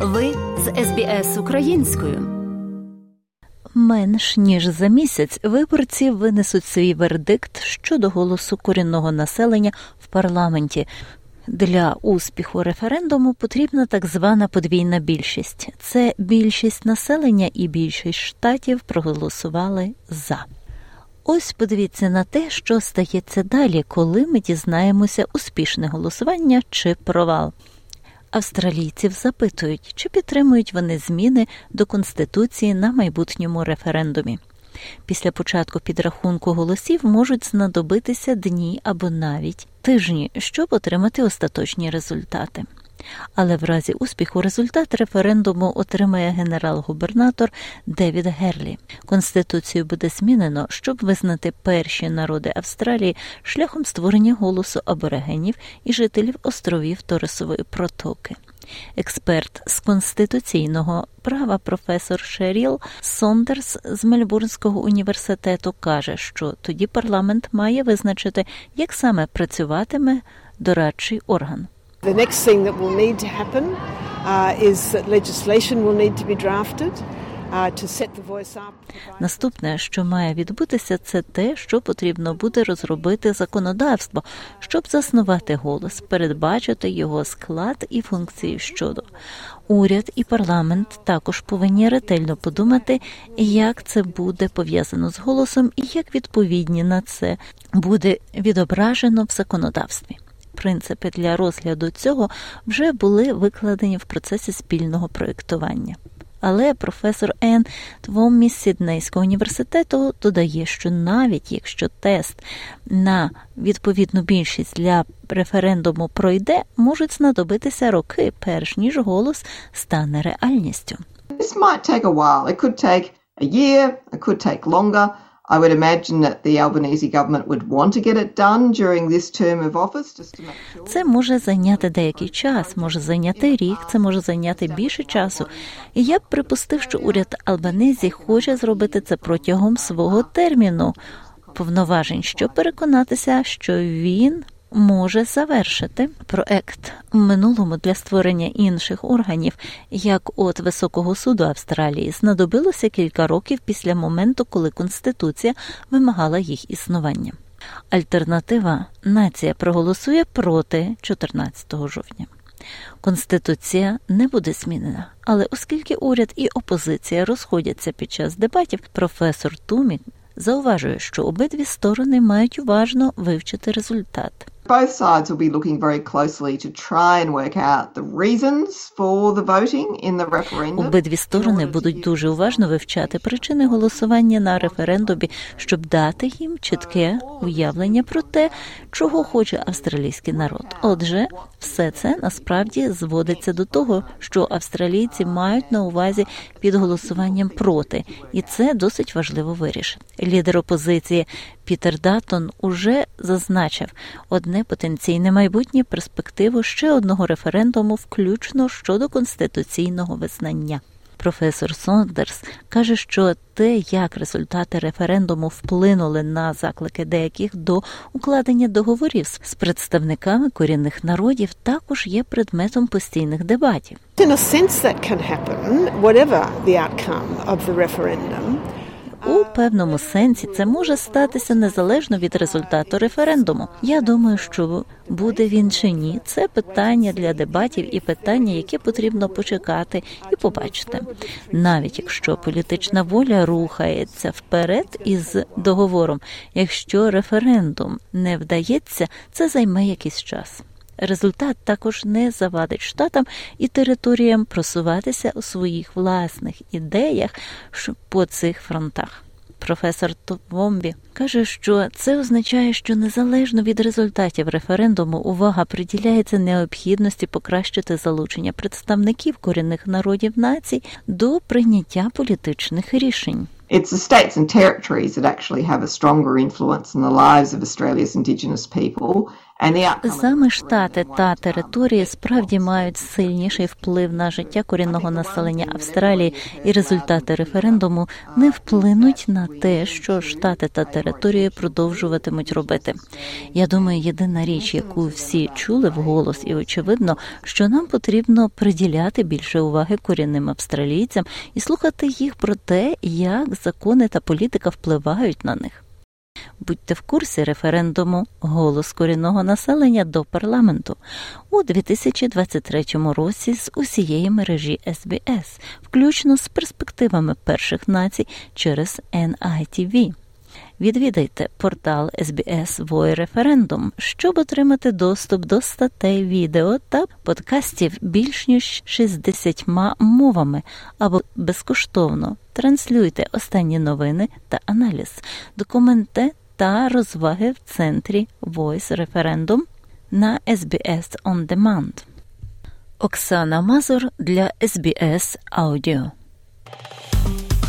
Ви з СБС українською. Менш ніж за місяць виборці винесуть свій вердикт щодо голосу корінного населення в парламенті. Для успіху референдуму потрібна так звана подвійна більшість. Це більшість населення і більшість штатів проголосували за. Ось подивіться на те, що стається далі, коли ми дізнаємося успішне голосування чи провал. Австралійців запитують, чи підтримують вони зміни до Конституції на майбутньому референдумі. Після початку підрахунку голосів можуть знадобитися дні або навіть тижні, щоб отримати остаточні результати. Але в разі успіху результат референдуму отримає генерал-губернатор Девід Герлі. Конституцію буде змінено, щоб визнати перші народи Австралії шляхом створення голосу аборигенів і жителів островів Торисової протоки. Експерт з конституційного права професор Шеріл Сондерс з Мельбурнського університету каже, що тоді парламент має визначити, як саме працюватиме дорадчий орган. The next thing that will need to happen uh, is that legislation will need to be drafted. uh, Наступне, що має відбутися, це те, що потрібно буде розробити законодавство, щоб заснувати голос, передбачити його склад і функції щодо. Уряд і парламент також повинні ретельно подумати, як це буде пов'язано з голосом і як відповідні на це буде відображено в законодавстві принципи для розгляду цього вже були викладені в процесі спільного проєктування. Але професор Ен Твоммі Сіднейського університету додає, що навіть якщо тест на відповідну більшість для референдуму пройде, можуть знадобитися роки, перш ніж голос стане реальністю. This might take a while. It could take a year, it could take longer. I would imagine that the Albanese government would want to get it done during this term of office just to make sure. Це може зайняти деякий час, може зайняти рік, це може зайняти більше часу. І я б припустив, що уряд Албанезі хоче зробити це протягом свого терміну повноважень, щоб переконатися, що він може завершити проект у минулому для створення інших органів, як от Високого суду Австралії, знадобилося кілька років після моменту, коли Конституція вимагала їх існування. Альтернатива нація проголосує проти 14 жовтня. Конституція не буде змінена, але оскільки уряд і опозиція розходяться під час дебатів, професор Тумік зауважує, що обидві сторони мають уважно вивчити результат. Both sides will be looking very closely to try and work out the reasons for the voting in the referendum. Обидві сторони будуть дуже уважно вивчати причини голосування на референдумі, щоб дати їм чітке уявлення про те, чого хоче австралійський народ. Отже, все це насправді зводиться до того, що австралійці мають на увазі під голосуванням проти, і це досить важливо вирішити. Лідер опозиції Пітер Датон уже зазначив одне потенційне майбутнє перспективу ще одного референдуму, включно щодо конституційного визнання. Професор Сондерс каже, що те, як результати референдуму вплинули на заклики деяких до укладення договорів з представниками корінних народів, також є предметом постійних дебатів. In a sense that can happen, whatever the outcome of the referendum. У певному сенсі це може статися незалежно від результату референдуму. Я думаю, що буде він чи ні. Це питання для дебатів і питання, яке потрібно почекати і побачити. Навіть якщо політична воля рухається вперед із договором, якщо референдум не вдається, це займе якийсь час. Результат також не завадить штатам і територіям просуватися у своїх власних ідеях по цих фронтах. Професор Товомбі каже, що це означає, що незалежно від результатів референдуму увага приділяється необхідності покращити залучення представників корінних народів націй до прийняття політичних рішень. It's the states and territories that actually have a stronger influence on the lives of Australia's Indigenous people Саме штати та території справді мають сильніший вплив на життя корінного населення Австралії, і результати референдуму не вплинуть на те, що штати та території продовжуватимуть робити. Я думаю, єдина річ, яку всі чули вголос, і очевидно, що нам потрібно приділяти більше уваги корінним австралійцям і слухати їх про те, як закони та політика впливають на них. Будьте в курсі референдуму Голос корінного населення до парламенту у 2023 році з усієї мережі СБС, включно з перспективами перших націй через NITV. Відвідайте портал SBS Вой Референдум, щоб отримати доступ до статей відео та подкастів більш ніж 60 мовами або безкоштовно транслюйте останні новини та аналіз, документи та розваги в центрі Voice Referendum на SBS On Demand. Оксана Мазур для SBS Audio.